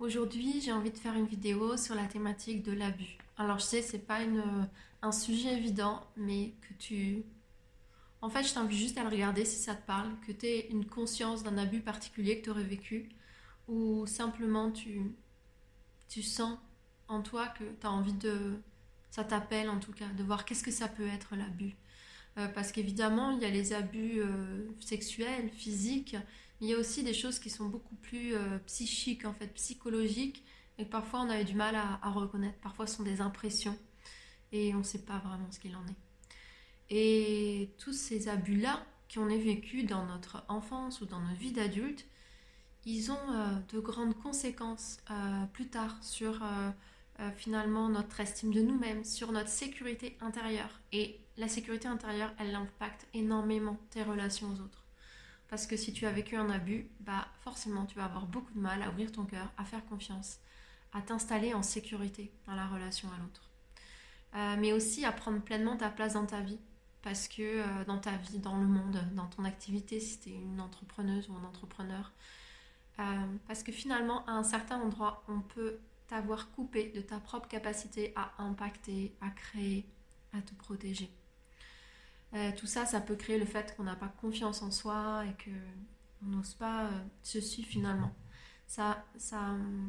Aujourd'hui, j'ai envie de faire une vidéo sur la thématique de l'abus. Alors, je sais, c'est pas une, un sujet évident, mais que tu. En fait, je t'invite juste à le regarder si ça te parle, que tu aies une conscience d'un abus particulier que tu aurais vécu, ou simplement tu, tu sens en toi que tu as envie de. Ça t'appelle en tout cas, de voir qu'est-ce que ça peut être l'abus. Euh, parce qu'évidemment, il y a les abus euh, sexuels, physiques, il y a aussi des choses qui sont beaucoup plus euh, psychiques, en fait, psychologiques, et que parfois on a du mal à, reconnaître. Parfois, ce sont des impressions, et on ne sait pas vraiment ce qu'il en est. Et tous ces abus-là qu'on ait vécu dans notre enfance ou dans notre vie d'adulte, ils ont de grandes conséquences plus tard sur euh, finalement notre estime de nous-mêmes, sur notre sécurité intérieure. Et la sécurité intérieure, elle impacte énormément tes relations aux autres. Parce que si tu as vécu un abus, bah forcément tu vas avoir beaucoup de mal à ouvrir ton cœur, à faire confiance, à t'installer en sécurité dans la relation à l'autre. Euh, mais aussi à prendre pleinement ta place dans ta vie. Parce que euh, dans ta vie, dans le monde, dans ton activité, si tu es une entrepreneuse ou un entrepreneur, parce que finalement, à un certain endroit, on peut t'avoir coupé de ta propre capacité à impacter, à créer, à te protéger. Euh, tout ça, ça peut créer le fait qu'on n'a pas confiance en soi et qu'on n'ose pas euh, se suivre finalement. Ça, ça euh,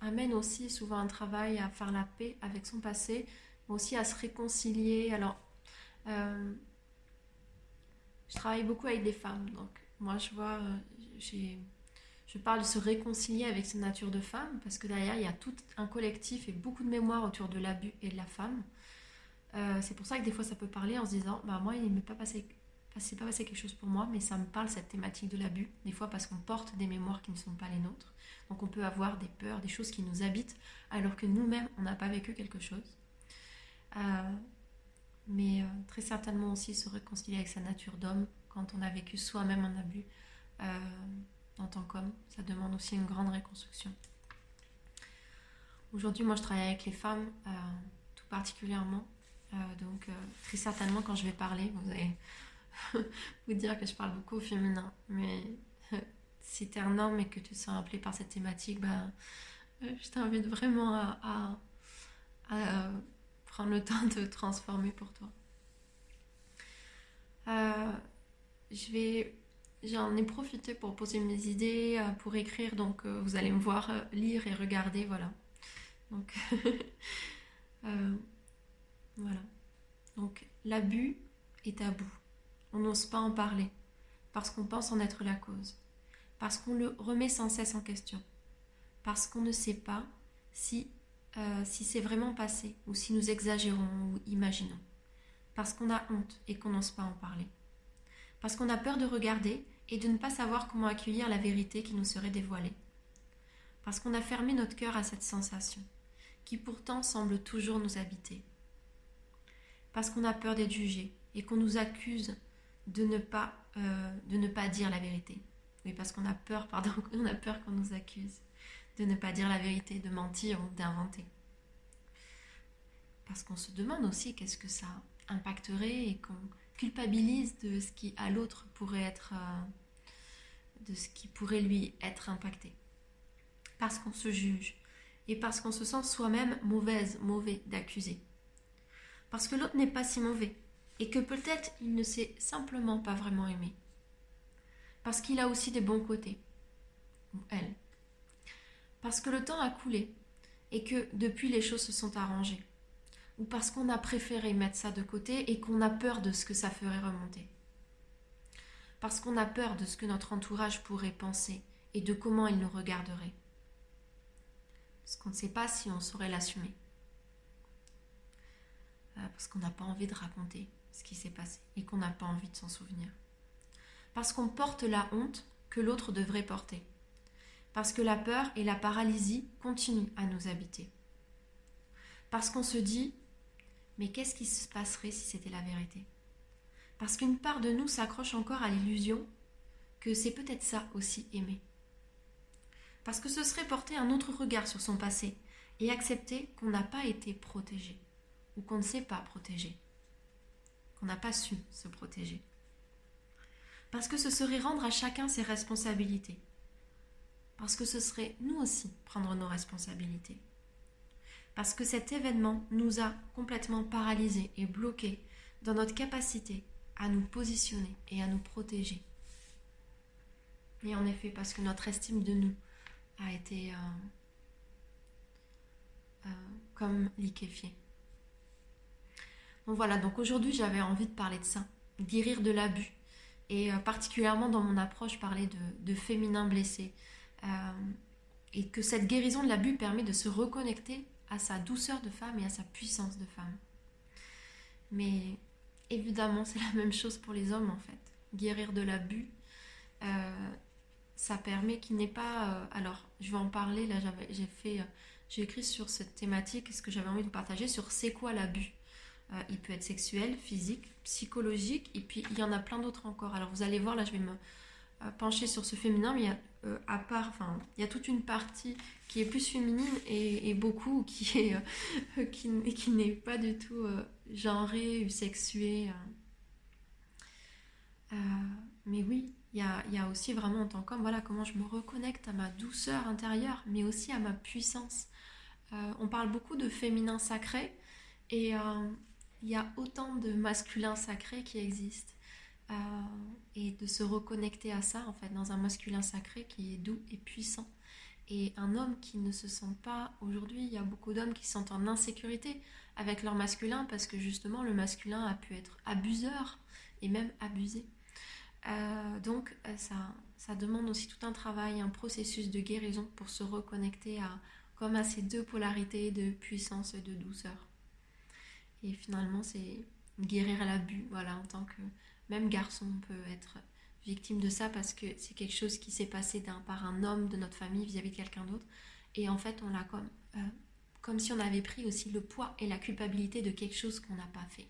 amène aussi souvent un travail à faire la paix avec son passé, mais aussi à se réconcilier. Alors, je travaille beaucoup avec des femmes, donc moi je vois, j'ai je parle de se réconcilier avec sa nature de femme, parce que derrière, il y a tout un collectif et beaucoup de mémoire autour de l'abus et de la femme. Euh, c'est pour ça que des fois, ça peut parler en se disant, bah moi, il ne m'est pas passé, c'est pas passé quelque chose pour moi, mais ça me parle cette thématique de l'abus. Des fois, parce qu'on porte des mémoires qui ne sont pas les nôtres. Donc, on peut avoir des peurs, des choses qui nous habitent, alors que nous-mêmes, on n'a pas vécu quelque chose. Euh, mais euh, très certainement aussi se réconcilier avec sa nature d'homme quand on a vécu soi-même un abus en tant qu'homme. Ça demande aussi une grande reconstruction. Aujourd'hui, moi, je travaille avec les femmes, tout particulièrement. Euh, donc, euh, très certainement, quand je vais parler, vous allez vous dire que je parle beaucoup au féminin. Mais si tu es un homme et que tu te sens appelé par cette thématique, ben, je t'invite vraiment à, prendre le temps de transformer pour toi. je vais J'en ai profité pour poser mes idées, euh, pour écrire, donc euh, vous allez me voir euh, lire et regarder, voilà. Donc, voilà. Donc, l'abus est tabou. On n'ose pas en parler parce qu'on pense en être la cause, parce qu'on le remet sans cesse en question, parce qu'on ne sait pas si, si c'est vraiment passé ou si nous exagérons ou imaginons, parce qu'on a honte et qu'on n'ose pas en parler parce qu'on a peur de regarder et de ne pas savoir comment accueillir la vérité qui nous serait dévoilée. Parce qu'on a fermé notre cœur à cette sensation, qui pourtant semble toujours nous habiter. Parce qu'on a peur d'être jugé et qu'on nous accuse de ne pas, euh, dire la vérité. Oui, parce qu'on a peur, pardon, on a peur qu'on nous accuse de ne pas dire la vérité, de mentir ou d'inventer. Parce qu'on se demande aussi qu'est-ce que ça impacterait et qu'on culpabilise de ce qui à l'autre pourrait être euh, de ce qui pourrait lui être impacté parce qu'on se juge et parce qu'on se sent soi-même mauvaise, mauvais d'accuser parce que l'autre n'est pas si mauvais et que peut-être il ne s'est simplement pas vraiment aimé parce qu'il a aussi des bons côtés ou elle parce que le temps a coulé et que depuis les choses se sont arrangées ou parce qu'on a préféré mettre ça de côté et qu'on a peur de ce que ça ferait remonter. Parce qu'on a peur de ce que notre entourage pourrait penser et de comment il nous regarderait. Parce qu'on ne sait pas si on saurait l'assumer. Euh, parce qu'on n'a pas envie de raconter ce qui s'est passé et qu'on n'a pas envie de s'en souvenir. Parce qu'on porte la honte que l'autre devrait porter. Parce que la peur et la paralysie continuent à nous habiter. Parce qu'on se dit mais qu'est-ce qui se passerait si c'était la vérité? Parce qu'une part de nous s'accroche encore à l'illusion que c'est peut-être ça aussi aimer. Parce que ce serait porter un autre regard sur son passé et accepter qu'on n'a pas été protégé qu'on ne s'est pas protégé, qu'on n'a pas su se protéger. Parce que ce serait rendre à chacun ses responsabilités. Parce que ce serait nous aussi prendre nos responsabilités. Parce que cet événement nous a complètement paralysés et bloqués dans notre capacité à nous positionner et à nous protéger. Et en effet, parce que notre estime de nous a été euh, euh, comme liquéfiée. Voilà, donc aujourd'hui j'avais envie de parler de ça, guérir de l'abus. Et euh, particulièrement dans mon approche, parler de, féminin blessé. et que cette guérison de l'abus permet de se reconnecter à sa douceur de femme et à sa puissance de femme. Mais évidemment, c'est la même chose pour les hommes en fait. Guérir de l'abus, ça permet qu'il n'ait pas. Euh, alors, je vais en parler. Là, j'ai fait, euh, j'ai écrit sur cette thématique, ce que j'avais envie de partager sur c'est quoi l'abus. Euh, il peut être sexuel, physique, psychologique, et puis il y en a plein d'autres encore. Alors, vous allez voir, là, je vais me pencher sur ce féminin, mais il y a, à part, enfin, il y a toute une partie qui est plus féminine et, beaucoup qui est qui, qui n'est pas du tout genrée ou sexuée. mais oui, il y a, aussi vraiment en tant qu'homme, voilà comment je me reconnecte à ma douceur intérieure, mais aussi à ma puissance. Euh, on parle beaucoup de féminin sacré et euh, il y a autant de masculin sacré qui existent. Euh, et de se reconnecter à ça, en fait, dans un masculin sacré qui est doux et puissant. Et un homme qui ne se sent pas, aujourd'hui, il y a beaucoup d'hommes qui sentent en insécurité avec leur masculin parce que justement le masculin a pu être abuseur et même abusé. Euh, donc euh, ça, demande aussi tout un travail, un processus de guérison pour se reconnecter comme à ces deux polarités de puissance et de douceur. Et finalement, c'est guérir l'abus. Voilà, en tant que même garçon, peut être victime de ça parce que c'est quelque chose qui s'est passé par un homme de notre famille vis-à-vis de quelqu'un d'autre. Et en fait, on l'a comme, euh, comme si on avait pris aussi le poids et la culpabilité de quelque chose qu'on n'a pas fait.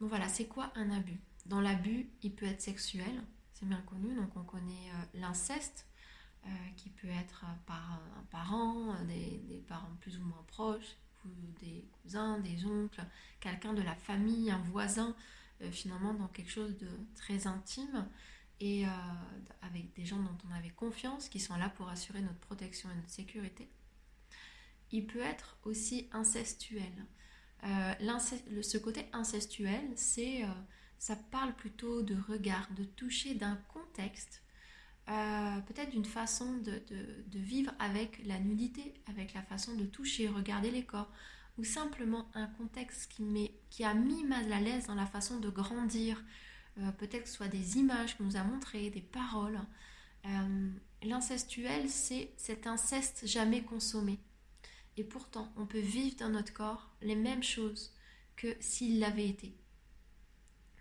Donc voilà, c'est quoi un abus? Dans l'abus, il peut être sexuel, c'est bien connu, donc on connaît euh, l'inceste, euh, qui peut être par un parent, des, parents plus ou moins proches, des cousins, des oncles, quelqu'un de la famille, un voisin, euh, finalement dans quelque chose de très intime et avec des gens dont on avait confiance, qui sont là pour assurer notre protection et notre sécurité. Il peut être aussi incestuel. ce côté incestuel, c'est ça parle plutôt de regard, de toucher d'un contexte, euh, peut-être d'une façon de, vivre avec la nudité, avec la façon de toucher, regarder les corps, ou simplement un contexte qui, a mis mal à l'aise dans la façon de grandir, euh, peut-être que ce soit des images qu'on nous a montrées, des paroles. Euh, l'incestuel, c'est cet inceste jamais consommé. Et pourtant, on peut vivre dans notre corps les mêmes choses que s'il l'avait été.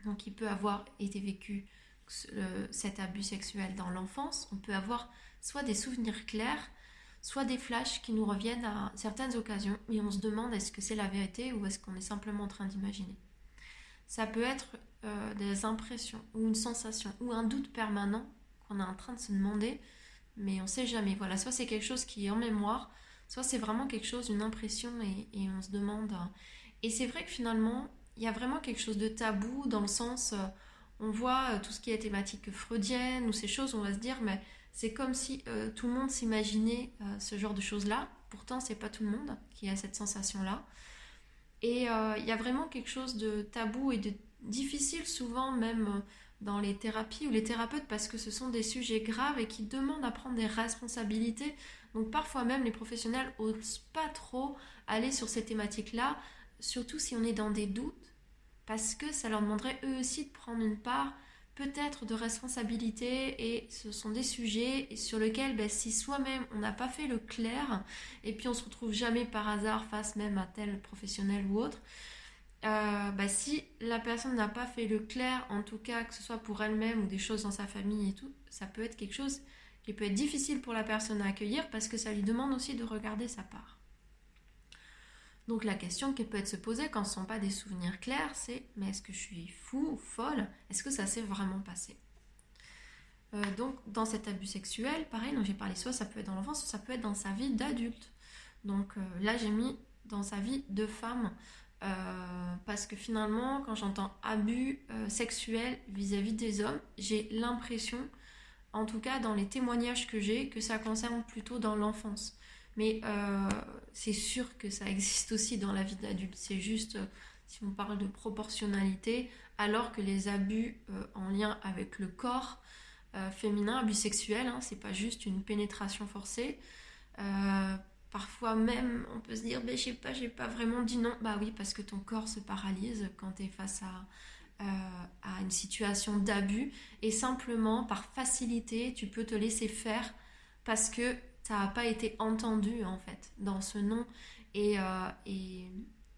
Donc il peut avoir été vécu cet abus sexuel dans l'enfance. On peut avoir soit des souvenirs clairs, soit des flashs qui nous reviennent à certaines occasions et on se demande est-ce que c'est la vérité ou est-ce qu'on est simplement en train d'imaginer. Ça peut être euh, des impressions ou une sensation ou un doute permanent qu'on est en train de se demander, mais on ne sait jamais. Voilà, soit c'est quelque chose qui est en mémoire, soit c'est vraiment quelque chose, une impression et, on se demande. Euh, et c'est vrai que finalement, il y a vraiment quelque chose de tabou dans le sens, euh, on voit euh, tout ce qui est thématique freudienne ou ces choses, on va se dire, mais c'est comme si euh, tout le monde s'imaginait ce genre de choses-là. Pourtant, c'est pas tout le monde qui a cette sensation-là. Et il y a vraiment quelque chose de tabou et de difficile souvent même dans les thérapies ou les thérapeutes parce que ce sont des sujets graves et qui demandent à prendre des responsabilités. Donc parfois même les professionnels n'osent pas trop aller sur ces thématiques-là surtout si on est dans des doutes, parce que ça leur demanderait eux aussi de prendre une part peut-être de responsabilité et ce sont des sujets sur lesquels ben, si soi-même on n'a pas fait le clair et puis on se retrouve jamais par hasard face même à tel professionnel ou autre, euh, ben, si la personne n'a pas fait le clair, en tout cas que ce soit pour elle-même ou des choses dans sa famille et tout, ça peut être quelque chose qui peut être difficile pour la personne à accueillir parce que ça lui demande aussi de regarder sa part. Donc la question qui peut être se poser quand ce ne sont pas des souvenirs clairs, c'est mais est-ce que je suis fou ou folle? Est-ce que ça s'est vraiment passé? Euh, Donc dans cet abus sexuel, pareil, j'ai parlé soit ça peut être dans l'enfance, soit ça peut être dans sa vie d'adulte. Donc euh, là j'ai mis dans sa vie de femme. Euh, parce que finalement, quand j'entends abus sexuel vis-à-vis des hommes, j'ai l'impression, en tout cas dans les témoignages que j'ai, que ça concerne plutôt dans l'enfance. Mais euh, c'est sûr que ça existe aussi dans la vie d'adulte. C'est juste, euh, si on parle de proportionnalité, alors que les abus en lien avec le corps féminin, abus sexuels, hein, c'est pas juste une pénétration forcée. Parfois même, on peut se dire, je sais pas, j'ai pas vraiment dit non. Bah oui, parce que ton corps se paralyse quand tu es face à, euh, à une situation d'abus. Et simplement, par facilité, tu peux te laisser faire parce que ça n'a pas été entendu, en fait, dans ce. Et, euh, et,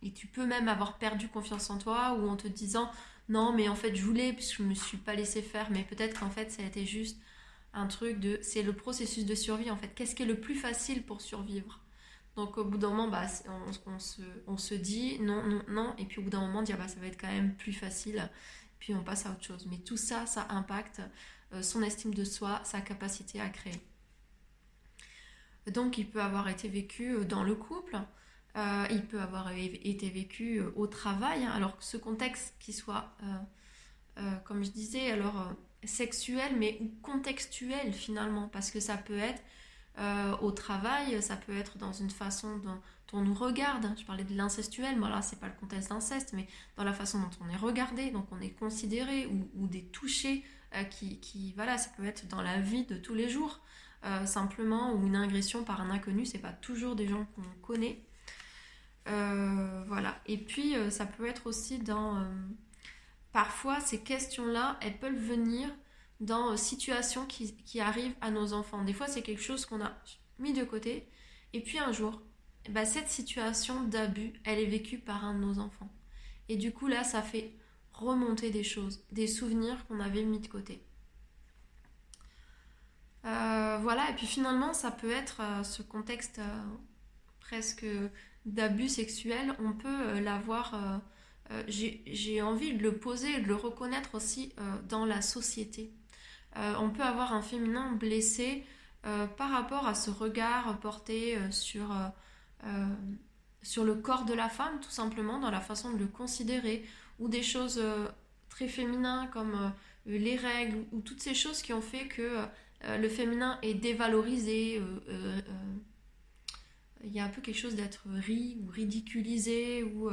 et, tu peux même avoir perdu confiance en toi ou en te disant, non, mais en fait, je voulais puisque je me suis pas laissé faire. Mais peut-être qu'en fait, ça a été juste un truc de... C'est le processus de survie, en fait. Qu'est-ce qui est le plus facile pour survivre? Donc au bout d'un moment, bah, on, se, dit non, non, non, et puis au bout d'un moment, dire bah, ça va être quand même plus facile, puis on passe à autre chose. Mais tout ça, ça impacte euh, son estime de soi, sa capacité à créer. Donc il peut avoir été vécu euh, dans le couple, euh, il peut avoir été vécu au travail, hein. alors que ce contexte qui soit, comme je disais, alors sexuel, mais contextuel finalement, parce que ça peut être euh, au travail, ça peut être dans une façon dont, on nous regarde. Je parlais de l'incestuel, mais là, c'est pas le contexte d'inceste, mais dans la façon dont on est regardé, donc on est considéré, ou, des touchés euh, qui, voilà, ça peut être dans la vie de tous les jours, euh, simplement, ou une agression par un inconnu, c'est pas toujours des gens qu'on connaît. voilà. Et puis, ça peut être aussi dans. parfois, ces questions-là, elles peuvent venir dans euh, situations qui, qui, arrivent à nos enfants. Des fois, c'est quelque chose qu'on a mis de côté. Et puis un jour, bah, cette situation d'abus, elle est vécue par un de nos enfants. Et du coup, là, ça fait remonter des choses, des souvenirs qu'on avait mis de côté. Euh, voilà, et puis finalement, ça peut être euh, ce contexte presque d'abus sexuel, on peut l'avoir, j'ai envie de le poser et de le reconnaître aussi dans la société. Euh, on peut avoir un féminin blessé euh, par rapport à ce regard porté euh, sur, sur le corps de la femme, tout simplement, dans la façon de le considérer, ou des choses très féminines comme les règles, ou toutes ces choses qui ont fait que le féminin est dévalorisé. il y a un peu quelque chose d'être ri ou ridiculisé ou,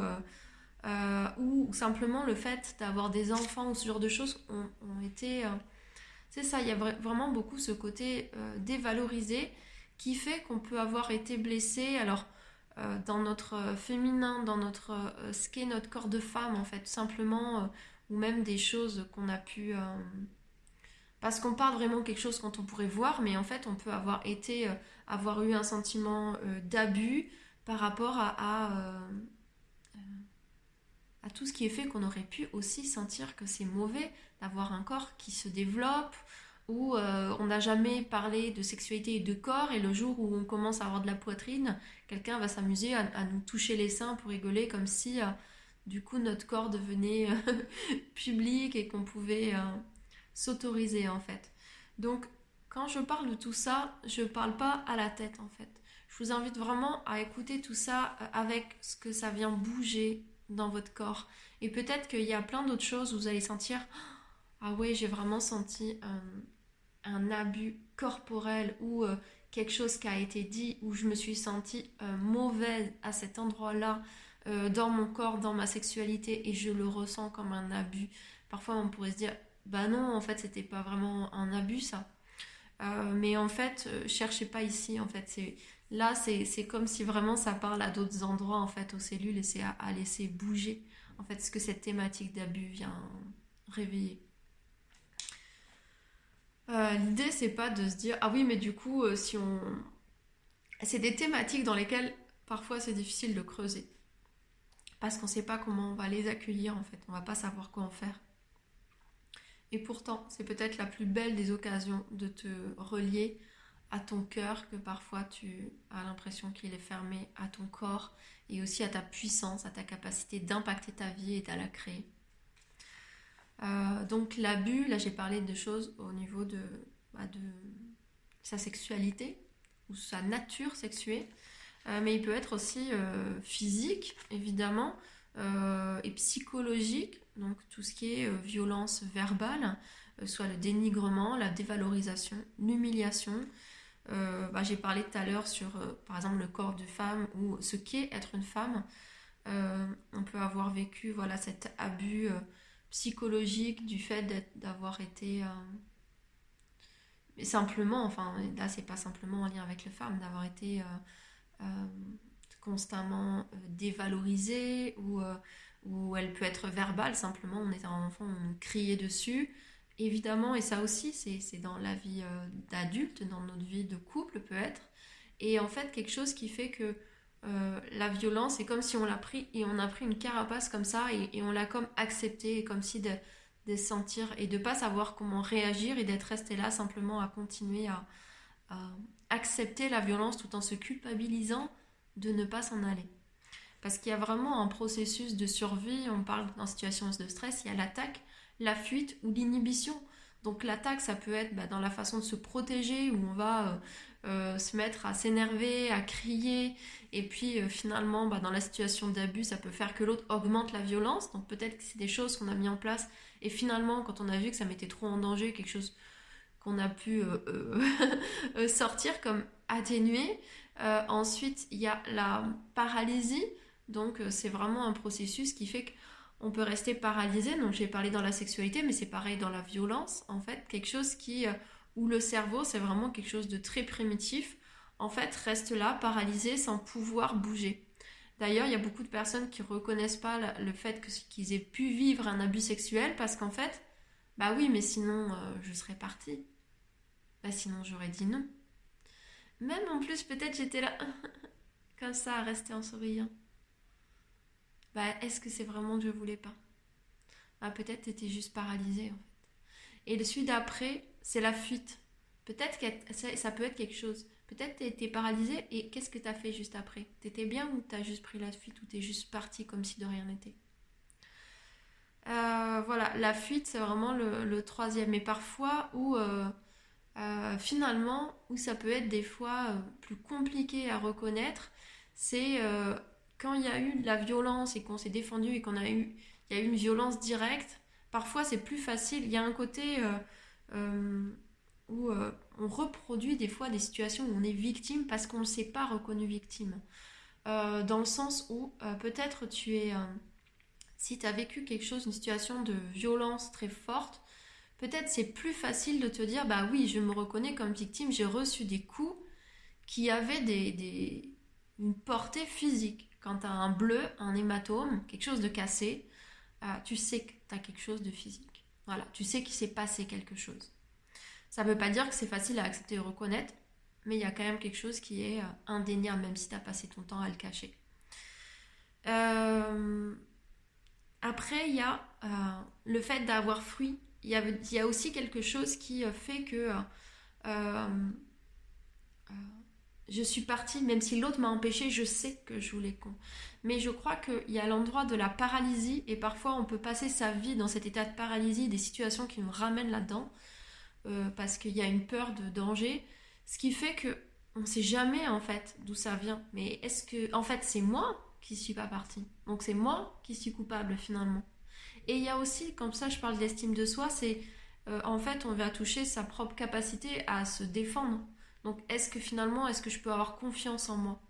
simplement le fait d'avoir des enfants ou ce genre de choses ont été c'est ça, il y a vraiment beaucoup ce côté euh, dévalorisé qui fait qu'on peut avoir été blessé. Alors, euh, dans notre euh, féminin, dans notre ce qu'est notre corps de femme, en fait, simplement, ou même des choses qu'on a pu. Parce qu'on parle vraiment quelque chose quand on pourrait voir, mais en fait, on peut avoir été, avoir eu un sentiment d'abus par rapport à à tout ce qui est fait qu'on aurait pu aussi sentir que c'est mauvais d'avoir un corps qui se développe, où euh, on n'a jamais parlé de sexualité et de corps, et le jour où on commence à avoir de la poitrine, quelqu'un va s'amuser à, nous toucher les seins pour rigoler, comme si euh, du coup notre corps devenait euh, public et qu'on pouvait s'autoriser en fait. Donc quand je parle de tout ça, je parle pas à la tête en fait. Je vous invite vraiment à écouter tout ça avec ce que ça vient bouger dans votre corps. Et peut-être qu'il y a plein d'autres choses où vous allez sentir Ah ouais, j'ai vraiment senti un, abus corporel ou euh, quelque chose qui a été dit où je me suis sentie euh, mauvaise à cet endroit-là euh, dans mon corps, dans ma sexualité et je le ressens comme un abus. Parfois on pourrait se dire Bah non, en fait, c'était pas vraiment un abus ça. mais en fait, cherchez pas ici. En fait, Là, c'est comme si vraiment ça parle à d'autres endroits, en fait, aux cellules, et c'est à, laisser bouger, en fait, ce que cette thématique d'abus vient réveiller. Euh, L'idée, c'est pas de se dire, ah oui, mais du coup, euh, si on... C'est des thématiques dans lesquelles, parfois, c'est difficile de creuser. Parce qu'on sait pas comment on va les accueillir, en fait. On va pas savoir quoi en faire. Et pourtant, c'est peut-être la plus belle des occasions de te relier à ton cœur que parfois tu as l'impression qu'il est fermé à ton corps et aussi à ta puissance, à ta capacité d'impacter ta vie et de la créer. Euh, donc l'abus, là j'ai parlé de choses au niveau de, bah, sa sexualité ou sa nature sexuée, euh, mais il peut être aussi euh, physique évidemment et psychologique, donc tout ce qui est violence verbale, soit le dénigrement, la dévalorisation, l'humiliation. Bah, j'ai parlé tout à l'heure sur, par exemple, le corps de femme ou ce qu'est être une femme. on peut avoir vécu voilà, cet abus psychologique du fait d'avoir été simplement, enfin là c'est pas simplement en lien avec les femmes, d'avoir été constamment euh, dévalorisée ou, euh, ou elle peut être verbale, simplement on est un enfant, on criait dessus. Évidemment, et ça aussi, c'est dans la vie euh, d'adulte, dans notre vie de couple peut-être. Et en fait, quelque chose qui fait que la violence, c'est comme si on l'a pris et on a pris une carapace comme ça et, on l'a comme accepté, comme si de, sentir et de pas savoir comment réagir et d'être resté là simplement à continuer à, accepter la violence tout en se culpabilisant de ne pas s'en aller. Parce qu'il y a vraiment un processus de survie, on parle dans situation de stress, il y a l'attaque, la fuite ou l'inhibition. Donc l'attaque, ça peut être bah, dans la façon de se protéger, où on va euh, euh, se mettre à s'énerver, à crier, et puis euh, finalement, bah, dans la situation d'abus, ça peut faire que l'autre augmente la violence. Donc peut-être que c'est des choses qu'on a mis en place, et finalement, quand on a vu que ça mettait trop en danger, quelque chose qu'on a pu sortir comme atténuer, ensuite, il y a la paralysie. Donc, euh, c'est vraiment un processus qui fait qu'on peut rester paralysé. Donc, j'ai parlé dans la sexualité, mais c'est pareil dans la violence, en fait. Quelque chose qui, euh, où le cerveau, c'est vraiment quelque chose de très primitif, en fait, reste là, paralysé, sans pouvoir bouger. D'ailleurs, il y a beaucoup de personnes qui reconnaissent pas le fait qu'ils aient pu vivre un abus sexuel parce qu'en fait, bah oui, mais sinon, je serais partie. Bah sinon, j'aurais dit non. Même en plus, peut-être j'étais là, comme ça, à rester en souriant. Bah, est-ce que c'est vraiment je voulais pas? Bah, peut-être t'étais juste paralysée, en fait. Et le suite d'après, c'est la fuite. Peut-être que ça, peut être quelque chose. Peut-être t'es paralysée et qu'est-ce que t'as fait juste après? T'étais bien ou t'as juste pris la fuite ou t'es juste parti comme si de rien n'était? Euh, Voilà, la fuite, c'est vraiment le, troisième. Et parfois, où... Euh, euh, finalement, où ça peut être des fois plus compliqué à reconnaître, c'est quand il y a eu de la violence et qu'on s'est défendu et qu'on a eu, il y a eu une violence directe. Parfois, c'est plus facile. Il y a un côté où on reproduit des fois des situations où on est victime parce qu'on ne s'est pas reconnu victime. dans le sens où peut-être tu es, si tu as vécu quelque chose, une situation de violence très forte, peut-être c'est plus facile de te dire bah oui, je me reconnais comme victime, j'ai reçu des coups qui avaient des, une portée physique. Quand tu as un bleu, un hématome, quelque chose de cassé, euh, tu sais que tu as quelque chose de physique. Voilà, tu sais qu'il s'est passé quelque chose. Ça ne veut pas dire que c'est facile à accepter et reconnaître, mais il y a quand même quelque chose qui est euh, indéniable, même si tu as passé ton temps à le cacher. Euh, après, il y a le fait d'avoir fui il y, a, aussi quelque chose qui fait que je suis partie, même si l'autre m'a empêché, je sais que je voulais con. Mais je crois qu'il y a l'endroit de la paralysie, et parfois on peut passer sa vie dans cet état de paralysie, des situations qui nous ramènent là-dedans, parce qu'il y a une peur de danger, ce qui fait que on ne sait jamais en fait d'où ça vient. Mais est-ce que, en fait, c'est moi qui suis pas partie? Donc c'est moi qui suis coupable finalement. Et il y a aussi, comme ça je parle d'estime de soi, c'est euh, en fait on va toucher sa propre capacité à se défendre. Donc est-ce que finalement, est-ce que je peux avoir confiance en moi?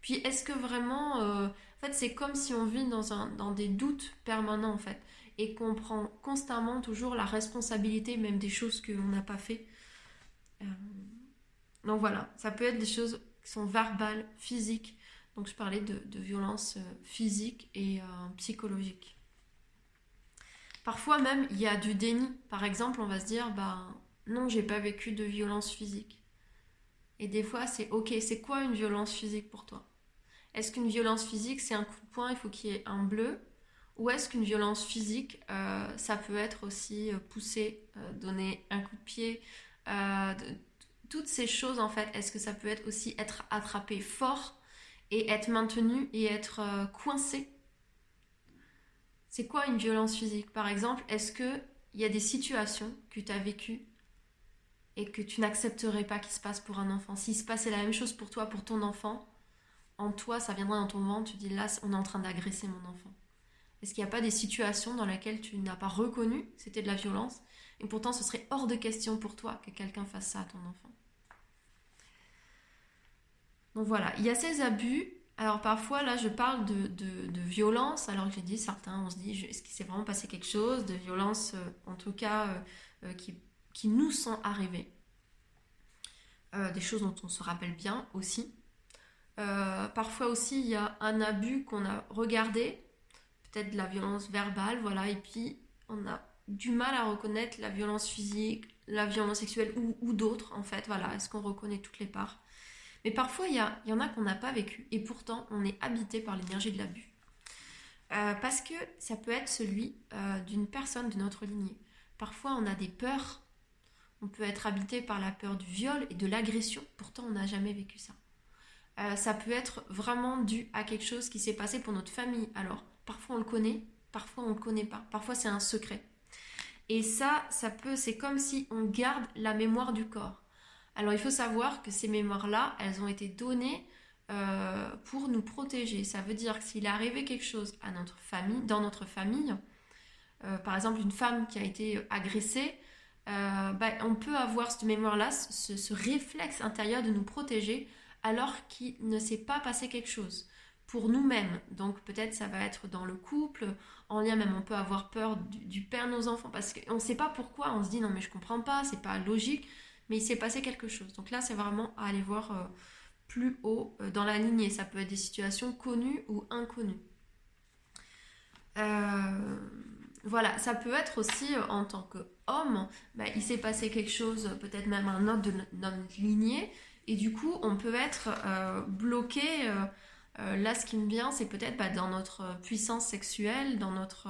Puis est-ce que vraiment, euh, en fait c'est comme si on vit dans, des doutes permanents en fait, et qu'on prend constamment toujours la responsabilité même des choses qu'on n'a pas fait. Euh, donc voilà, ça peut être des choses qui sont verbales, physiques. Donc je parlais de, de violence physique et psychologique. Parfois même, il y a du déni. Par exemple, on va se dire, bah non, j'ai pas vécu de violence physique. Et des fois, c'est ok, c'est quoi une violence physique pour toi? Est-ce qu'une violence physique, c'est un coup de poing, il faut qu'il y ait un bleu? Ou est-ce qu'une violence physique, euh, ça peut être aussi euh, pousser, euh, donner un coup de pied Toutes ces choses, en fait, est-ce que ça peut être aussi être attrapé fort et être maintenu et être coincé? C'est quoi une violence physique? Par exemple, est-ce qu'il y a des situations que tu as vécues et que tu n'accepterais pas qu'il se passe pour un enfant S'il se passait la même chose pour toi, pour ton enfant, en toi, ça viendrait dans ton ventre, tu dis là, on est en train d'agresser mon enfant. Est-ce qu'il n'y a pas des situations dans lesquelles tu n'as pas reconnu que c'était de la violence, Et pourtant, ce serait hors de question pour toi que quelqu'un fasse ça à ton enfant? Donc voilà, il y a ces abus. Alors parfois, là, je parle de, violence, alors que j'ai dit, certains, on se dit, est-ce qu'il s'est vraiment passé quelque chose de violence, euh, en tout cas, euh, euh, qui, qui, nous sont arrivées. des choses dont on se rappelle bien aussi. parfois aussi, il y a un abus qu'on a regardé, peut-être de la violence verbale, voilà, et puis on a du mal à reconnaître la violence physique, la violence sexuelle ou, d'autres, en fait, voilà, est-ce qu'on reconnaît toutes les parts? Mais parfois, il y, en a qu'on n'a pas vécu. Et pourtant, on est habité par l'énergie de l'abus. Euh, parce que ça peut être celui euh, d'une personne de notre lignée. Parfois, on a des peurs. On peut être habité par la peur du viol et de l'agression. Pourtant, on n'a jamais vécu ça. Euh, ça peut être vraiment dû à quelque chose qui s'est passé pour notre famille. Alors, parfois on le connaît, parfois on ne le connaît pas. Parfois, c'est un secret. Et ça, ça peut, c'est comme si on garde la mémoire du corps. Alors il faut savoir que ces mémoires-là, elles ont été données euh, pour nous protéger. Ça veut dire que s'il est arrivé quelque chose à notre famille, dans notre famille, euh, par exemple une femme qui a été agressée, euh, bah, on peut avoir cette mémoire-là, ce, réflexe intérieur de nous protéger alors qu'il ne s'est pas passé quelque chose pour nous-mêmes. Donc peut-être ça va être dans le couple, en lien même on peut avoir peur du, père de nos enfants parce qu'on ne sait pas pourquoi, on se dit non mais je comprends pas, c'est pas logique mais il s'est passé quelque chose. Donc là, c'est vraiment à aller voir euh, plus haut euh, dans la lignée. Ça peut être des situations connues ou inconnues. Euh, voilà, ça peut être aussi en tant qu'homme, bah, il s'est passé quelque chose, peut-être même un autre de notre lignée, et du coup, on peut être bloqué. là, ce qui me vient, c'est peut-être bah, dans notre puissance sexuelle, dans notre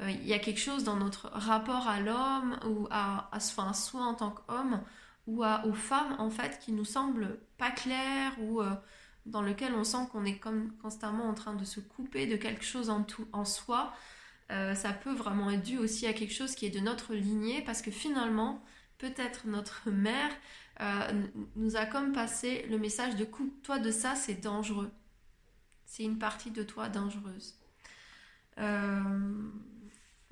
euh, il y a quelque chose dans notre rapport à l'homme ou à, à, enfin, soi en tant qu'homme ou aux femmes en fait qui nous semble pas clair ou euh, dans lequel on sent qu'on est constamment en train de se couper de quelque chose en soi. Euh, ça peut vraiment être dû aussi à quelque chose qui est de notre lignée parce que finalement peut-être notre mère nous a comme passé le message de coupe-toi de ça, c'est dangereux. C'est une partie de toi dangereuse.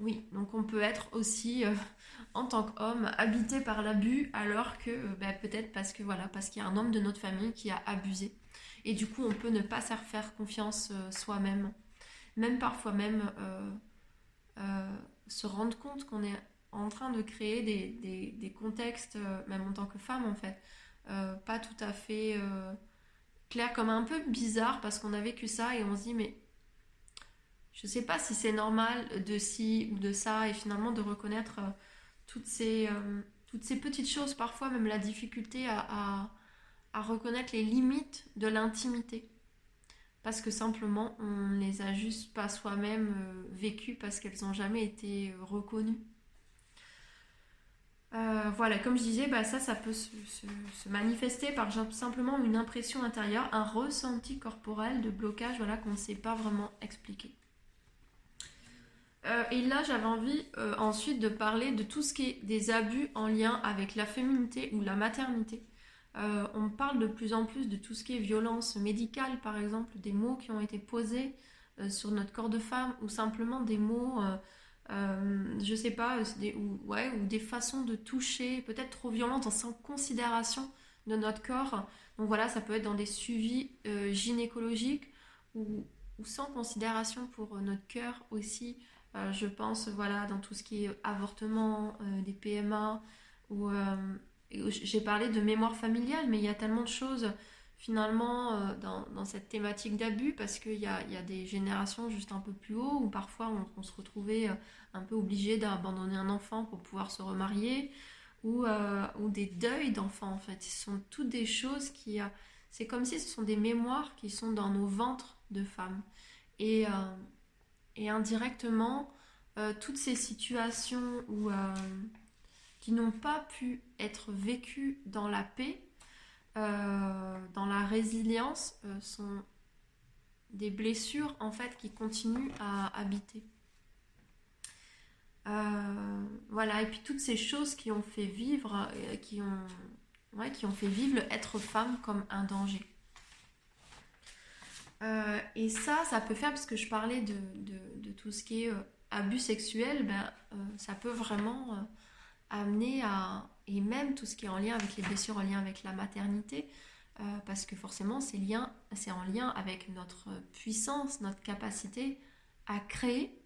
Oui, donc on peut être aussi euh, en tant qu'homme habité par l'abus alors que euh, bah, peut-être parce que voilà parce qu'il y a un homme de notre famille qui a abusé et du coup on peut ne pas faire confiance euh, soi-même, même parfois même se rendre compte qu'on est en train de créer des, contextes même en tant que femme en fait pas tout à fait clair comme un peu bizarre parce qu'on a vécu ça et on se dit mais je sais pas si c'est normal de ci ou de ça et finalement de reconnaître euh, toutes, ces, euh, toutes ces petites choses, parfois même la difficulté à, reconnaître les limites de l'intimité. Parce que simplement on ne les a juste pas soi-même euh, vécues parce qu'elles n'ont jamais été reconnues. voilà, comme je disais, bah, ça, ça peut se, manifester par simplement une impression intérieure, un ressenti corporel de blocage voilà, qu'on ne sait pas vraiment expliquer. Euh, et là, j'avais envie euh, ensuite de parler de tout ce qui est des abus en lien avec la féminité ou la maternité. Euh, on parle de plus en plus de tout ce qui est violence médicale, par exemple, des mots qui ont été posés sur notre corps de femme ou simplement des mots, je sais pas, des, ou, ouais, ou des façons de toucher, peut-être trop violentes, sans considération de notre corps. Donc voilà, ça peut être dans des suivis gynécologiques ou, ou, sans considération pour notre cœur aussi. Euh, je pense, voilà, dans tout ce qui est avortement, euh, des PMA, ou euh, j'ai parlé de mémoire familiale, mais il y a tellement de choses finalement dans, cette thématique d'abus parce qu'il y a, des générations juste un peu plus haut où parfois on, se retrouvait un peu obligé d'abandonner un enfant pour pouvoir se remarier ou, ou des deuils d'enfants en fait. Ce sont toutes des choses qui... c'est comme si ce sont des mémoires qui sont dans nos ventres de femmes. Et, indirectement, euh, toutes ces situations où, euh, qui n'ont pas pu être vécues dans la paix, euh, dans la résilience, sont des blessures en fait qui continuent à habiter. voilà, et puis toutes ces choses qui ont fait vivre, qui ont, qui ont fait vivre être femme comme un danger. Euh, et ça, ça peut faire, parce que je parlais de, tout ce qui est euh, abus sexuel, ben, euh, ça peut vraiment amené à... Et même tout ce qui est en lien avec les blessures, en lien avec la maternité, euh, parce que forcément c'est en lien avec notre puissance, notre capacité à créer,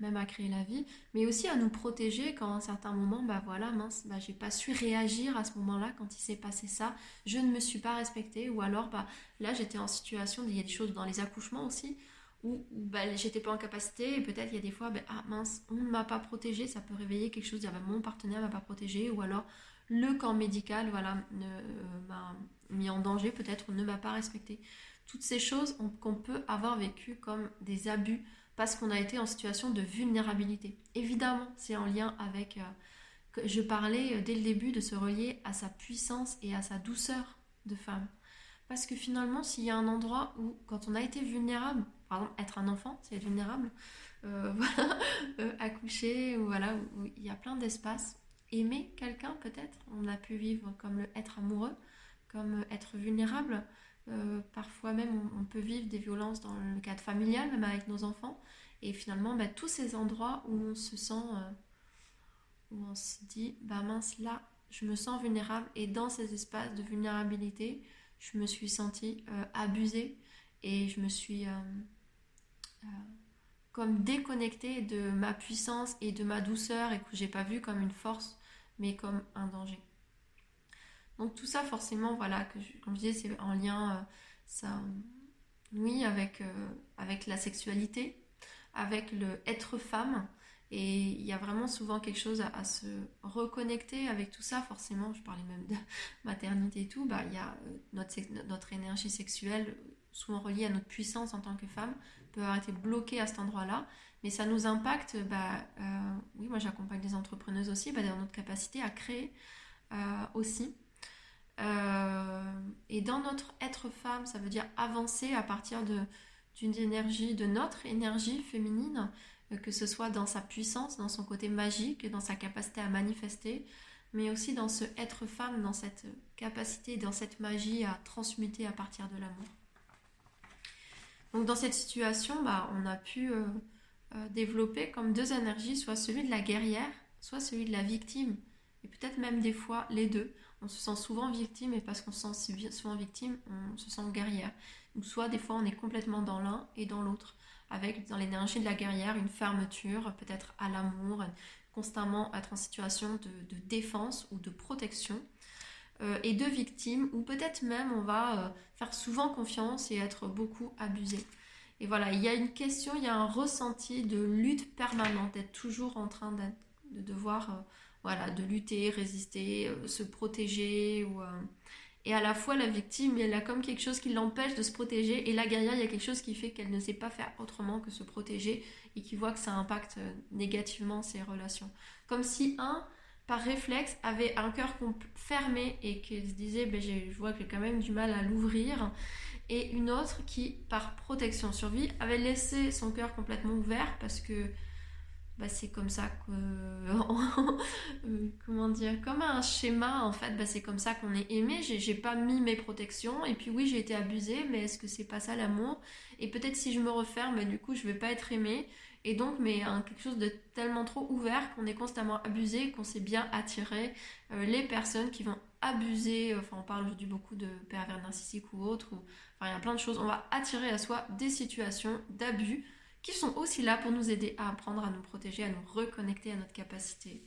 même à créer la vie, mais aussi à nous protéger quand à un certain moment, bah voilà, mince, bah j'ai pas su réagir à ce moment-là quand il s'est passé ça, je ne me suis pas respectée, ou alors bah là j'étais en situation, il y a des choses dans les accouchements aussi, où, bah, j'étais pas en capacité, et peut-être il y a des fois, bah, ah mince, on ne m'a pas protégée, ça peut réveiller quelque chose, dire bah, mon partenaire m'a pas protégée, ou alors le camp médical voilà, euh, m'a mis en danger, peut-être ne m'a pas respectée. Toutes ces choses qu'on peut avoir vécues comme des abus parce qu'on a été en situation de vulnérabilité. Évidemment, c'est en lien avec... Euh, je parlais euh, dès le début de se relier à sa puissance et à sa douceur de femme. Parce que finalement, s'il y a un endroit où, quand on a été vulnérable, par exemple, être un enfant, c'est être vulnérable, euh, voilà, accoucher, ou voilà, il y a plein d'espaces. Aimer quelqu'un, peut-être, on a pu vivre comme le être amoureux, comme être vulnérable, euh, parfois même, on, peut vivre des violences dans le cadre familial, même avec nos enfants. Et finalement, bah, tous ces endroits où on se sent, euh, où on se dit, bah mince, là, je me sens vulnérable. Et dans ces espaces de vulnérabilité, je me suis sentie euh, abusée et je me suis comme déconnectée de ma puissance et de ma douceur et que j'ai pas vu comme une force, mais comme un danger. Donc tout ça, forcément, voilà, que comme je disais, c'est en lien, euh, ça, oui, avec, euh, avec la sexualité, avec le être femme. Et il y a vraiment souvent quelque chose à, se reconnecter avec tout ça, forcément. Je parlais même de maternité et tout. Bah, il y a euh, notre, notre énergie sexuelle, souvent reliée à notre puissance en tant que femme, peut avoir été bloquée à cet endroit-là. Mais ça nous impacte, bah, oui, moi j'accompagne des entrepreneuses aussi, bah, dans notre capacité à créer aussi. Euh, et dans notre être femme, ça veut dire avancer à partir d'une énergie, de notre énergie féminine, euh, que ce soit dans sa puissance, dans son côté magique, dans sa capacité à manifester, mais aussi dans ce être femme, dans cette capacité, dans cette magie à transmuter à partir de l'amour. Donc dans cette situation, bah, on a pu euh, développer comme deux énergies, soit celui de la guerrière, soit celui de la victime, et peut-être même des fois les deux on se sent souvent victime et parce qu'on se sent souvent victime, on se sent guerrière. Ou soit des fois on est complètement dans l'un et dans l'autre, avec dans l'énergie de la guerrière une fermeture, peut-être à l'amour, constamment être en situation de, défense ou de protection. Euh, et de victime, ou peut-être même on va euh, faire souvent confiance et être beaucoup abusé. Et voilà, il y a une question, il y a un ressenti de lutte permanente, d'être toujours en train de devoir euh, voilà, de lutter, résister, se protéger. Et à la fois, la victime, elle a comme quelque chose qui l'empêche de se protéger. Et la guerrière, il y a quelque chose qui fait qu'elle ne sait pas faire autrement que se protéger et qui voit que ça impacte négativement ses relations. Comme si un, par réflexe, avait un cœur fermé et qu'il se disait, ben, je vois que j'ai quand même du mal à l'ouvrir. Et une autre qui, par protection survie, avait laissé son cœur complètement ouvert parce que bah, c'est comme ça que comment dire comme un schéma en fait bah, c'est comme ça qu'on est aimé. J'ai pas mis mes protections. Et puis oui j'ai été abusée mais est-ce que c'est pas ça l'amour? Et peut-être si je me referme du coup je vais pas être aimée et donc mais quelque chose de tellement trop ouvert qu'on est constamment abusé qu'on s'est bien attiré euh, les personnes qui vont abuser enfin on parle aujourd'hui beaucoup de pervers narcissiques ou autres enfin il y a plein de choses on va attirer à soi des situations d'abus qui sont aussi là pour nous aider à apprendre à nous protéger, à nous reconnecter à notre capacité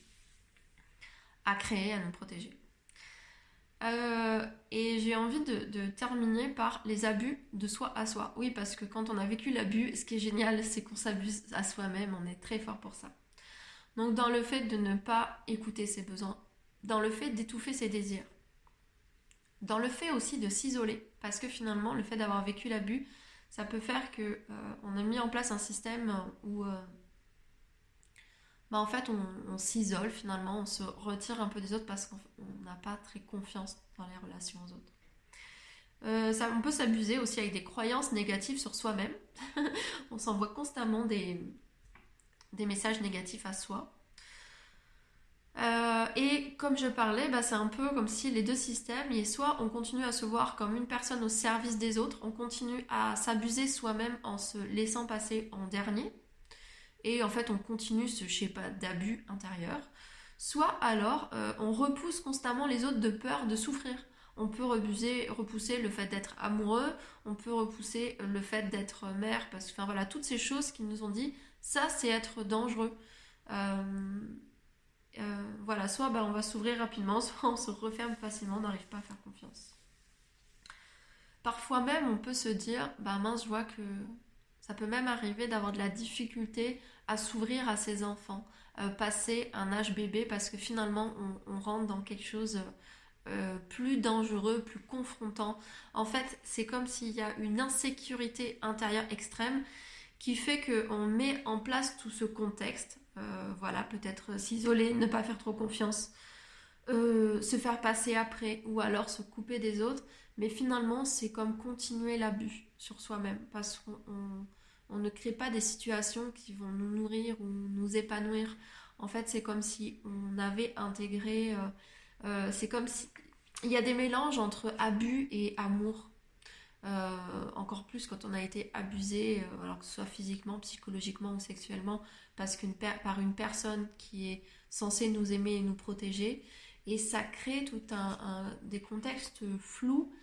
à créer, à nous protéger. Euh, et j'ai envie de, terminer par les abus de soi à soi. Oui, parce que quand on a vécu l'abus, ce qui est génial, c'est qu'on s'abuse à soi-même, on est très fort pour ça. Donc dans le fait de ne pas écouter ses besoins, dans le fait d'étouffer ses désirs, dans le fait aussi de s'isoler, parce que finalement, le fait d'avoir vécu l'abus, ça peut faire que euh, on a mis en place un système où euh, bah, en fait on, s'isole finalement, on se retire un peu des autres parce qu'on n'a pas très confiance dans les relations aux autres. Euh, ça, on peut s'abuser aussi avec des croyances négatives sur soi-même. on s'envoie constamment des, messages négatifs à soi. Euh, et comme je parlais, bah, c'est un peu comme si les deux systèmes, soit on continue à se voir comme une personne au service des autres, on continue à s'abuser soi-même en se laissant passer en dernier, et en fait on continue ce schéma d'abus intérieur. soit alors euh, on repousse constamment les autres de peur de souffrir. On peut repousser, le fait d'être amoureux, on peut repousser le fait d'être mère, parce que enfin, voilà, toutes ces choses qui nous ont dit, ça c'est être dangereux. Euh, euh, voilà, soit bah, on va s'ouvrir rapidement, soit on se referme facilement, on n'arrive pas à faire confiance. Parfois même, on peut se dire, bah mince, je vois que ça peut même arriver d'avoir de la difficulté à s'ouvrir à ses enfants, euh, passer un âge bébé, parce que finalement, on, rentre dans quelque chose euh, plus dangereux, plus confrontant. En fait, c'est comme s'il y a une insécurité intérieure extrême qui fait qu'on met en place tout ce contexte. Euh, voilà, peut-être s'isoler, ne pas faire trop confiance, se faire passer après, ou alors se couper des autres. Mais finalement, c'est comme continuer l'abus sur soi-même parce qu'on ne crée pas des situations qui vont nous nourrir ou nous épanouir. En fait, c'est comme si on avait intégré. Euh, euh, c'est comme si. Il y a des mélanges entre abus et amour. Euh, encore plus quand on a été abusé, alors que ce soit physiquement, psychologiquement ou sexuellement, parce qu'une par une personne qui est censée nous aimer et nous protéger. Et ça crée tout un des contextes flous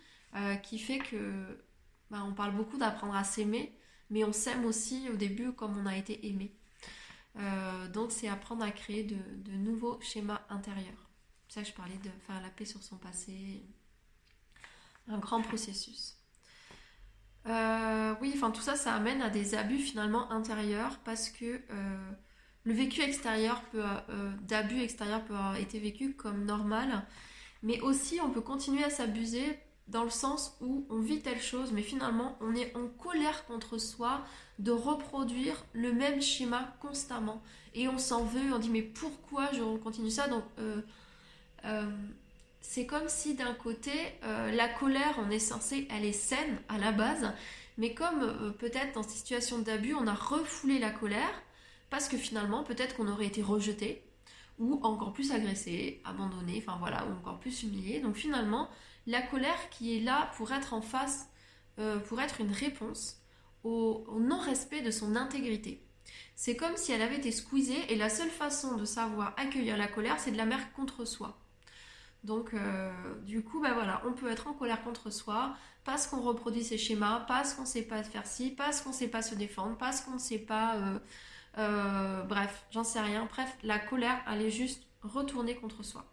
qui fait que bah, on parle beaucoup d'apprendre à s'aimer, mais on s'aime aussi au début comme on a été aimé. Euh, donc c'est apprendre à créer de, nouveaux schémas intérieurs. C'est ça que je parlais de faire la paix sur son passé. Un grand processus. Euh, oui, enfin tout ça, ça amène à des abus finalement intérieurs parce que le vécu extérieur peut, d'abus extérieurs peut avoir été vécu comme normal, mais aussi on peut continuer à s'abuser dans le sens où on vit telle chose, mais finalement on est en colère contre soi de reproduire le même schéma constamment. Et on s'en veut, on dit mais pourquoi je continue ça? Donc euh, euh, c'est comme si d'un côté euh, la colère, on est censé, elle est saine à la base, mais comme peut-être dans ces situations d'abus, on a refoulé la colère parce que finalement peut-être qu'on aurait été rejeté ou encore plus agressé, abandonné, enfin voilà, ou encore plus humilié. Donc finalement, la colère qui est là pour être en face, euh, pour être une réponse au, non-respect de son intégrité. C'est comme si elle avait été squeezée et la seule façon de savoir accueillir la colère, c'est de la mettre contre soi. Donc, euh, du coup, ben voilà, on peut être en colère contre soi parce qu'on reproduit ses schémas, parce qu'on ne sait pas faire ci, parce qu'on ne sait pas se défendre, parce qu'on ne sait pas. Euh, bref, j'en sais rien. Bref, la colère, elle est juste retournée contre soi.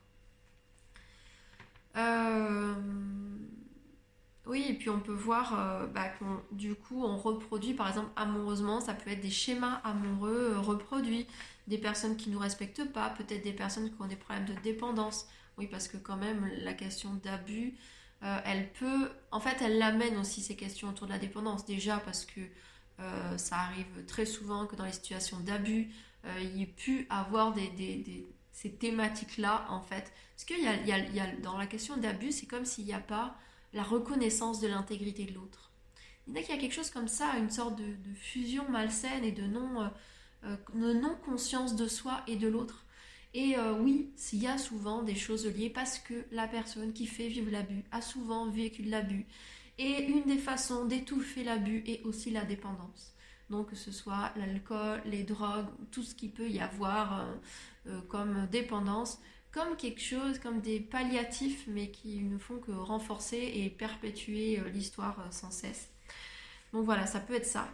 Euh, oui, et puis on peut voir euh, bah, qu'on du coup on reproduit par exemple amoureusement, ça peut être des schémas amoureux euh, reproduits, des personnes qui ne nous respectent pas, peut-être des personnes qui ont des problèmes de dépendance. Oui, parce que quand même la question d'abus, elle peut, en fait, elle l'amène aussi ces questions autour de la dépendance. Déjà parce que ça arrive très souvent que dans les situations d'abus, il y ait pu avoir des ces thématiques-là, en fait. Parce qu'il y a, dans la question d'abus, c'est comme s'il n'y a pas la reconnaissance de l'intégrité de l'autre. Il y a quelque chose comme ça, une sorte de, fusion malsaine et de non, euh, euh, non conscience de soi et de l'autre. Et euh, oui, il y a souvent des choses liées parce que la personne qui fait vivre l'abus a souvent vécu l'abus. Et une des façons d'étouffer l'abus est aussi la dépendance. Donc que ce soit l'alcool, les drogues, tout ce qui peut y avoir euh, euh, comme dépendance, comme quelque chose, comme des palliatifs, mais qui ne font que renforcer et perpétuer euh, l'histoire sans cesse. Donc voilà, ça peut être ça.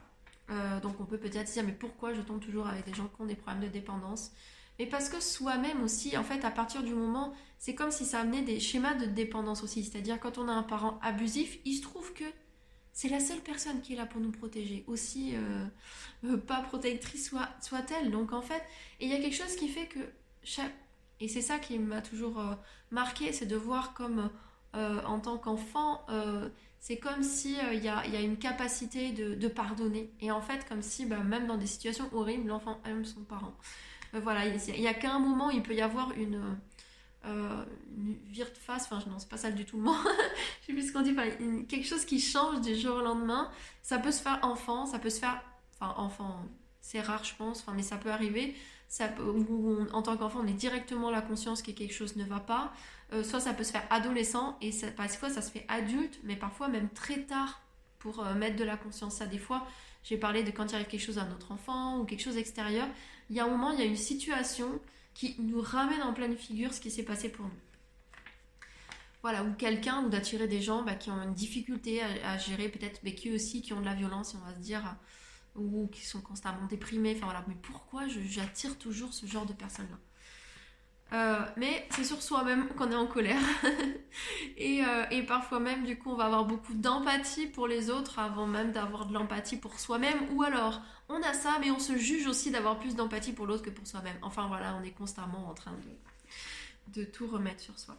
donc on peut peut-être se dire, mais pourquoi je tombe toujours avec des gens qui ont des problèmes de dépendance? Mais parce que soi-même aussi, en fait, à partir du moment, c'est comme si ça amenait des schémas de dépendance aussi. C'est-à-dire quand on a un parent abusif, il se trouve que c'est la seule personne qui est là pour nous protéger, aussi euh, euh, pas protectrice soit-elle. Donc en fait, il y a quelque chose qui fait que chaque... Et c'est ça qui m'a toujours euh, marqué, c'est de voir comme en tant qu'enfant, c'est comme si il y, a, une capacité de, pardonner. Et en fait, comme si bah, même dans des situations horribles, l'enfant aime son parent. Voilà, il n'y a, qu'à un moment, il peut y avoir une euh, vire de face, enfin non c'est pas ça du tout le mot, je sais plus ce qu'on dit, quelque chose qui change du jour au lendemain, ça peut se faire enfant, ça peut se faire, enfin enfant, c'est rare je pense, mais ça peut arriver, en tant qu'enfant on est directement la conscience que quelque chose ne va pas, euh, soit ça peut se faire adolescent et ça, parfois ça se fait adulte, mais parfois même très tard pour euh, mettre de la conscience. Ça des fois, j'ai parlé de quand il arrive quelque chose à notre enfant ou quelque chose extérieur, il y a un moment, il y a une situation qui nous ramène en pleine figure ce qui s'est passé pour nous. Voilà, ou quelqu'un, ou d'attirer des gens bah, qui ont une difficulté à, gérer, peut-être, mais qui aussi qui ont de la violence, on va se dire, ou qui sont constamment déprimés. Enfin voilà, mais pourquoi j'attire toujours ce genre de personnes-là? Euh, mais c'est sur soi-même qu'on est en colère. Euh, et, parfois même, du coup, on va avoir beaucoup d'empathie pour les autres avant même d'avoir de l'empathie pour soi-même. Ou alors, on a ça, mais on se juge aussi d'avoir plus d'empathie pour l'autre que pour soi-même. Enfin voilà, on est constamment en train de, tout remettre sur soi.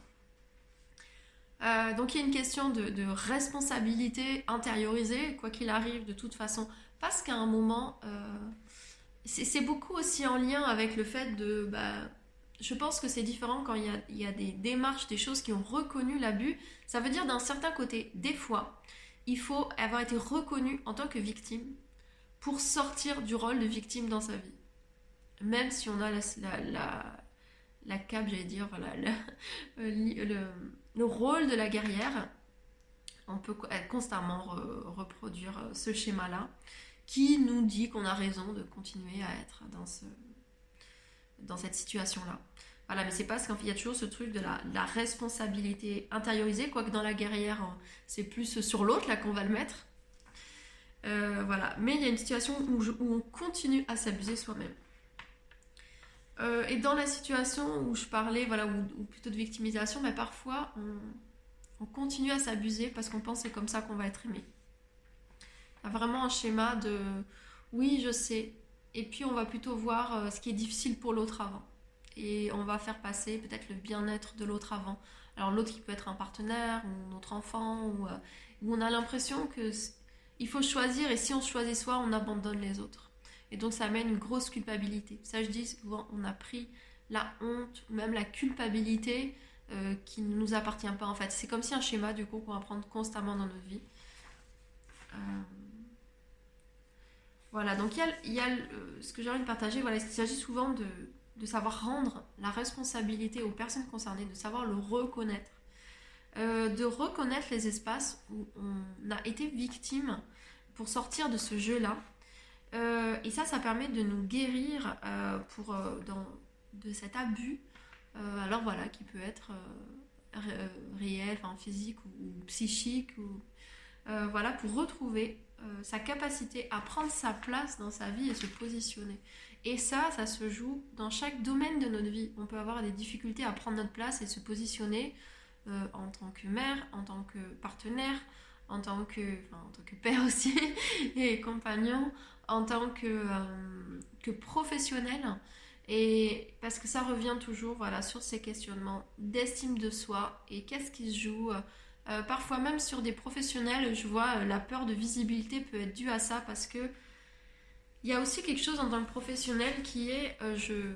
Euh, donc il y a une question de, responsabilité intériorisée, quoi qu'il arrive de toute façon, parce qu'à un moment, c'est beaucoup aussi en lien avec le fait de... Bah, je pense que c'est différent quand il y, a, des démarches, des choses qui ont reconnu l'abus. Ça veut dire d'un certain côté, des fois, il faut avoir été reconnu en tant que victime pour sortir du rôle de victime dans sa vie. Même si on a la, la, la, cape, j'allais dire, voilà, le, le, rôle de la guerrière, on peut constamment reproduire ce schéma-là qui nous dit qu'on a raison de continuer à être dans ce, dans cette situation-là. Voilà, mais c'est parce qu'en fait, il y a toujours ce truc de la, responsabilité intériorisée, quoique dans la guerrière, hein, c'est plus sur l'autre là qu'on va le mettre. Euh, voilà, mais il y a une situation où, on continue à s'abuser soi-même. Euh, et dans la situation où je parlais, voilà, ou, plutôt de victimisation, mais parfois on, on continue à s'abuser parce qu'on pense que c'est comme ça qu'on va être aimé. Il y a vraiment un schéma de oui, je sais, et puis on va plutôt voir euh, ce qui est difficile pour l'autre avant. Et on va faire passer peut-être le bien-être de l'autre avant. Alors l'autre qui peut être un partenaire ou notre enfant, ou on a l'impression que il faut choisir et si on choisit soi, on abandonne les autres. Et donc ça amène une grosse culpabilité. Ça je dis souvent, on a pris la honte, même la culpabilité euh, qui ne nous appartient pas en fait. C'est comme si un schéma du coup qu'on va prendre constamment dans notre vie. Voilà, donc il y a, ce que j'ai envie de partager, voilà, il s'agit souvent de, savoir rendre la responsabilité aux personnes concernées, de savoir le reconnaître, euh, de reconnaître les espaces où on a été victime pour sortir de ce jeu-là. Euh, et ça, ça permet de nous guérir euh, pour, de cet abus, alors voilà, qui peut être réel, enfin, physique ou, psychique, ou, voilà, pour retrouver sa capacité à prendre sa place dans sa vie et se positionner. Et ça, ça se joue dans chaque domaine de notre vie. On peut avoir des difficultés à prendre notre place et se positionner euh, en tant que mère, en tant que partenaire, en tant que, en tant que père aussi et compagnon, en tant que, euh, que professionnel. Et parce que ça revient toujours voilà, sur ces questionnements d'estime de soi et qu'est-ce qui se joue euh, parfois même sur des professionnels, je vois la peur de visibilité peut être due à ça parce que il y a aussi quelque chose en tant que professionnel qui est je,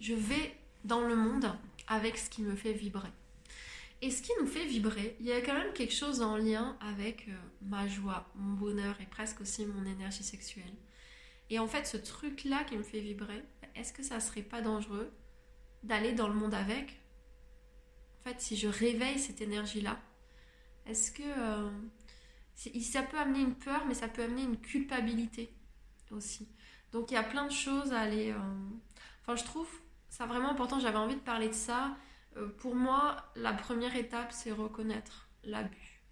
je vais dans le monde avec ce qui me fait vibrer. Et ce qui nous fait vibrer, il y a quand même quelque chose en lien avec ma joie, mon bonheur et presque aussi mon énergie sexuelle. Et en fait, ce truc-là qui me fait vibrer, est-ce que ça serait pas dangereux d'aller dans le monde avec? En fait, si je réveille cette énergie-là, est-ce que euh, ça peut amener une peur, mais ça peut amener une culpabilité aussi. Donc il y a plein de choses à aller. Euh, enfin, je trouve ça vraiment important. J'avais envie de parler de ça. Euh, pour moi, la première étape, c'est reconnaître l'abus.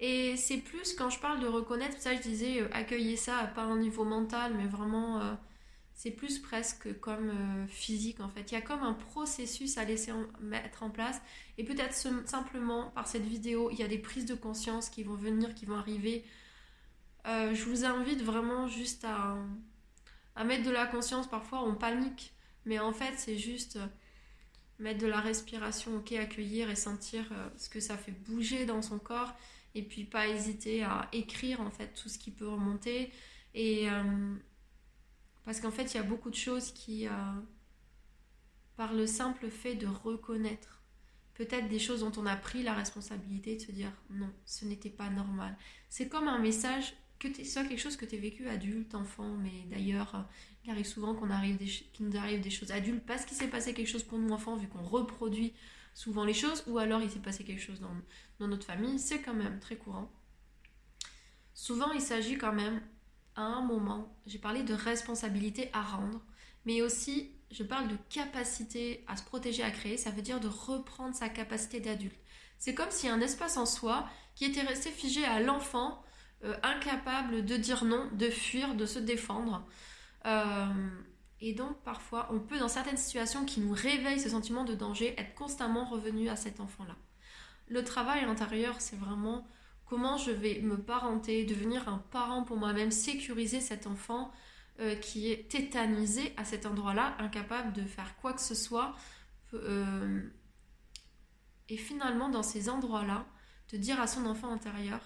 Et c'est plus quand je parle de reconnaître, ça je disais accueillir ça, pas un niveau mental, mais vraiment c'est plus presque comme euh, physique en fait. Il y a comme un processus à laisser mettre en place et peut-être simplement par cette vidéo, il y a des prises de conscience qui vont venir, qui vont arriver. Euh, je vous invite vraiment juste à, à, mettre de la conscience. Parfois on panique, mais en fait c'est juste euh, mettre de la respiration, ok, accueillir et sentir ce que ça fait bouger dans son corps et puis pas hésiter à écrire en fait tout ce qui peut remonter et parce qu'en fait, il y a beaucoup de choses qui, euh, par le simple fait de reconnaître, peut-être des choses dont on a pris la responsabilité de se dire non, ce n'était pas normal. C'est comme un message que soit quelque chose que tu as vécu adulte, enfant, mais d'ailleurs, euh, il arrive souvent qu'on arrive qu'il nous arrive des choses adultes parce qu'il s'est passé quelque chose pour nous enfants, vu qu'on reproduit souvent les choses, ou alors il s'est passé quelque chose dans, dans notre famille, c'est quand même très courant. Souvent, il s'agit quand même à un moment, j'ai parlé de responsabilité à rendre, mais aussi je parle de capacité à se protéger, à créer, ça veut dire de reprendre sa capacité d'adulte. C'est comme si un espace en soi qui était resté figé à l'enfant, euh, incapable de dire non, de fuir, de se défendre. Euh, et donc parfois, on peut dans certaines situations qui nous réveillent ce sentiment de danger, être constamment revenu à cet enfant-là. Le travail intérieur, c'est vraiment comment je vais me parenter, devenir un parent pour moi-même, sécuriser cet enfant euh, qui est tétanisé à cet endroit-là, incapable de faire quoi que ce soit. et finalement, dans ces endroits-là, de dire à son enfant intérieur,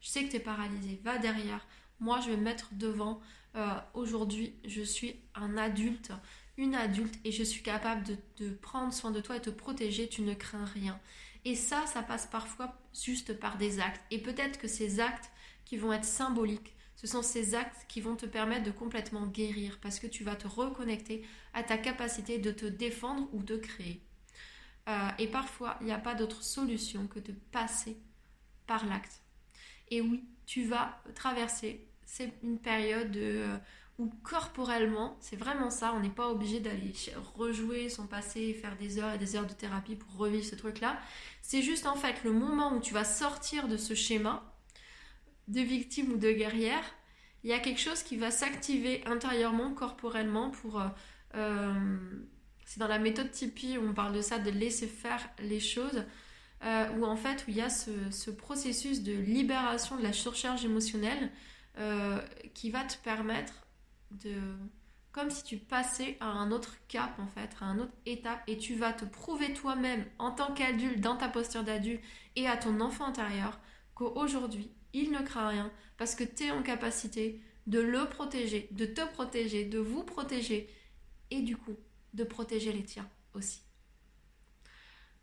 je sais que tu es paralysé, va derrière, moi je vais me mettre devant. Euh, aujourd'hui, je suis un adulte, une adulte, et je suis capable de, prendre soin de toi et te protéger, tu ne crains rien. Et ça, ça passe parfois juste par des actes. Et peut-être que ces actes qui vont être symboliques, ce sont ces actes qui vont te permettre de complètement guérir parce que tu vas te reconnecter à ta capacité de te défendre ou de créer. Euh, et parfois, il n'y a pas d'autre solution que de passer par l'acte. Et oui, tu vas traverser, c'est une période euh, où corporellement, c'est vraiment ça, on n'est pas obligé d'aller rejouer son passé, faire des heures et des heures de thérapie pour revivre ce truc-là. C'est juste en fait le moment où tu vas sortir de ce schéma de victime ou de guerrière, il y a quelque chose qui va s'activer intérieurement, corporellement pour... Euh, c'est dans la méthode Tipeee on parle de ça, de laisser faire les choses, euh, où en fait, où il y a ce, processus de libération de la surcharge émotionnelle euh, qui va te permettre de. Comme si tu passais à un autre cap, en fait, à une autre étape, et tu vas te prouver toi-même, en tant qu'adulte, dans ta posture d'adulte, et à ton enfant intérieur, qu'aujourd'hui, il ne craint rien, parce que tu es en capacité de le protéger, de te protéger, de vous protéger, et du coup, de protéger les tiens aussi.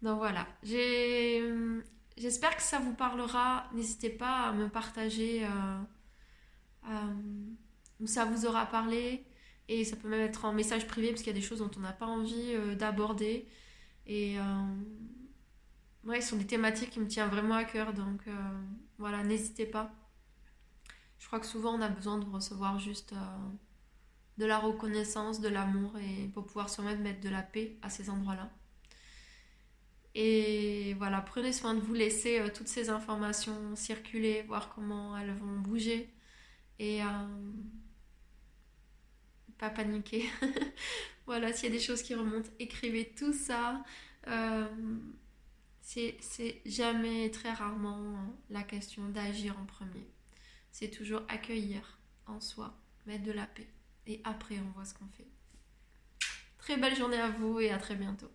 Donc voilà, j'espère que ça vous parlera. N'hésitez pas à me partager euh, euh, où ça vous aura parlé. Et ça peut même être en message privé parce qu'il y a des choses dont on n'a pas envie euh, d'aborder. Et ouais, ce sont des thématiques qui me tiennent vraiment à cœur. Donc voilà, n'hésitez pas. Je crois que souvent on a besoin de recevoir juste de la reconnaissance, de l'amour et pour pouvoir se mettre de la paix à ces endroits-là. Et voilà, prenez soin de vous, laisser euh, toutes ces informations circuler, voir comment elles vont bouger et euh, pas paniquer. voilà, s'il y a des choses qui remontent, écrivez tout ça. Euh, c'est jamais, très rarement la question d'agir en premier. C'est toujours accueillir en soi, mettre de la paix. Et après, on voit ce qu'on fait. Très belle journée à vous et à très bientôt.